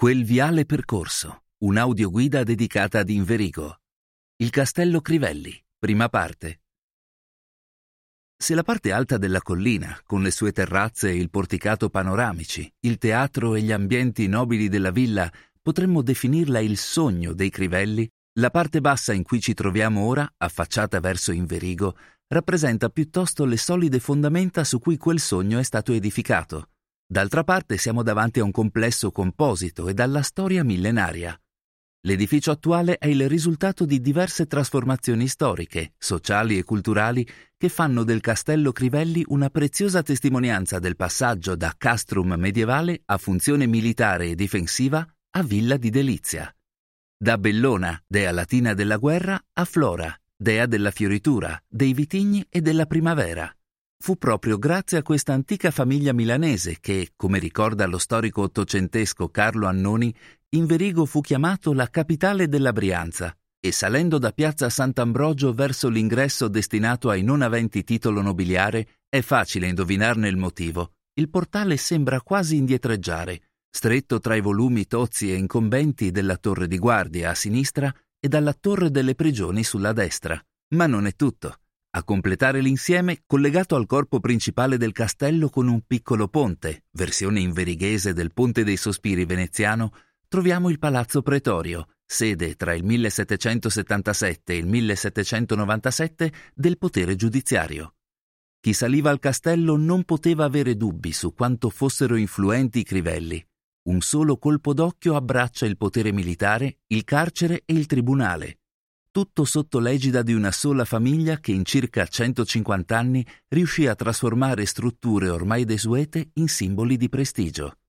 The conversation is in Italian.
Quel viale percorso, un'audioguida dedicata ad Inverigo. Il castello Crivelli, prima parte. Se la parte alta della collina, con le sue terrazze e il porticato panoramici, il teatro e gli ambienti nobili della villa, potremmo definirla il sogno dei Crivelli, la parte bassa in cui ci troviamo ora, affacciata verso Inverigo, rappresenta piuttosto le solide fondamenta su cui quel sogno è stato edificato. D'altra parte siamo davanti a un complesso composito e dalla storia millenaria. L'edificio attuale è il risultato di diverse trasformazioni storiche, sociali e culturali che fanno del castello Crivelli una preziosa testimonianza del passaggio da castrum medievale a funzione militare e difensiva a villa di delizia. Da Bellona, dea latina della guerra, a Flora, dea della fioritura, dei vitigni e della primavera. Fu proprio grazie a questa antica famiglia milanese che, come ricorda lo storico ottocentesco Carlo Annoni, Inverigo fu chiamato la capitale della Brianza e salendo da piazza Sant'Ambrogio verso l'ingresso destinato ai non aventi titolo nobiliare è facile indovinarne il motivo. Il portale sembra quasi indietreggiare, stretto tra i volumi tozzi e incombenti della torre di guardia a sinistra e dalla torre delle prigioni sulla destra. Ma non è tutto. A completare l'insieme, collegato al corpo principale del castello con un piccolo ponte, versione inverighese del Ponte dei Sospiri veneziano, troviamo il Palazzo Pretorio, sede tra il 1777 e il 1797 del potere giudiziario. Chi saliva al castello non poteva avere dubbi su quanto fossero influenti i crivelli. Un solo colpo d'occhio abbraccia il potere militare, il carcere e il tribunale, tutto sotto l'egida di una sola famiglia che in circa 150 anni riuscì a trasformare strutture ormai desuete in simboli di prestigio.